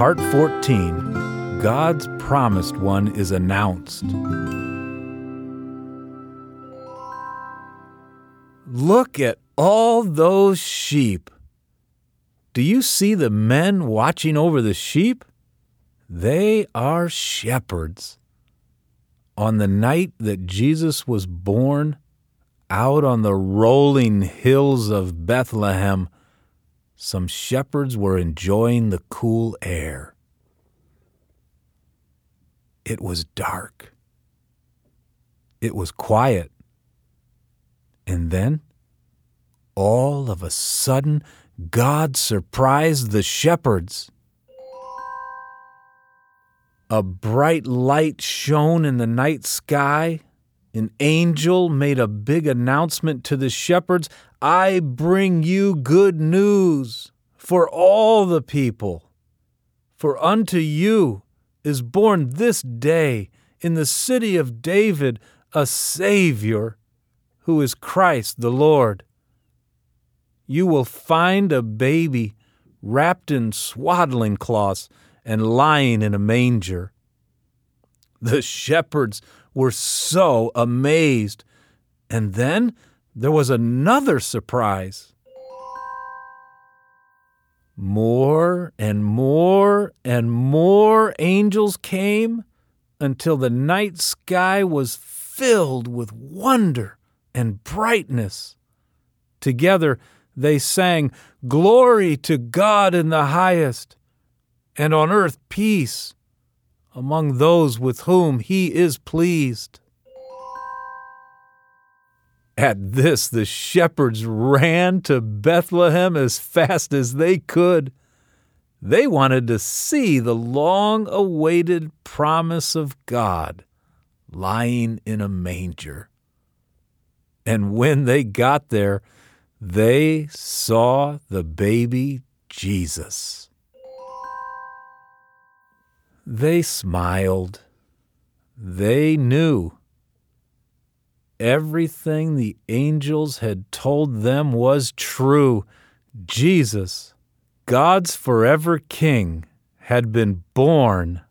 Part 14 God's Promised One is Announced. Look at all those sheep. Do you see the men watching over the sheep? They are shepherds. On the night that Jesus was born, out on the rolling hills of Bethlehem, some shepherds were enjoying the cool air. It was dark. It was quiet. And then, all of a sudden, God surprised the shepherds. A bright light shone in the night sky. An angel made a big announcement to the shepherds I bring you good news for all the people. For unto you is born this day in the city of David a Savior, who is Christ the Lord. You will find a baby wrapped in swaddling cloths and lying in a manger. The shepherds were so amazed. And then there was another surprise. More and more and more angels came until the night sky was filled with wonder and brightness. Together they sang, Glory to God in the highest, and on earth peace among those with whom he is pleased. At this, the shepherds ran to Bethlehem as fast as they could. They wanted to see the long awaited promise of God lying in a manger. And when they got there, they saw the baby Jesus. They smiled. They knew. Everything the angels had told them was true. Jesus, God's forever King, had been born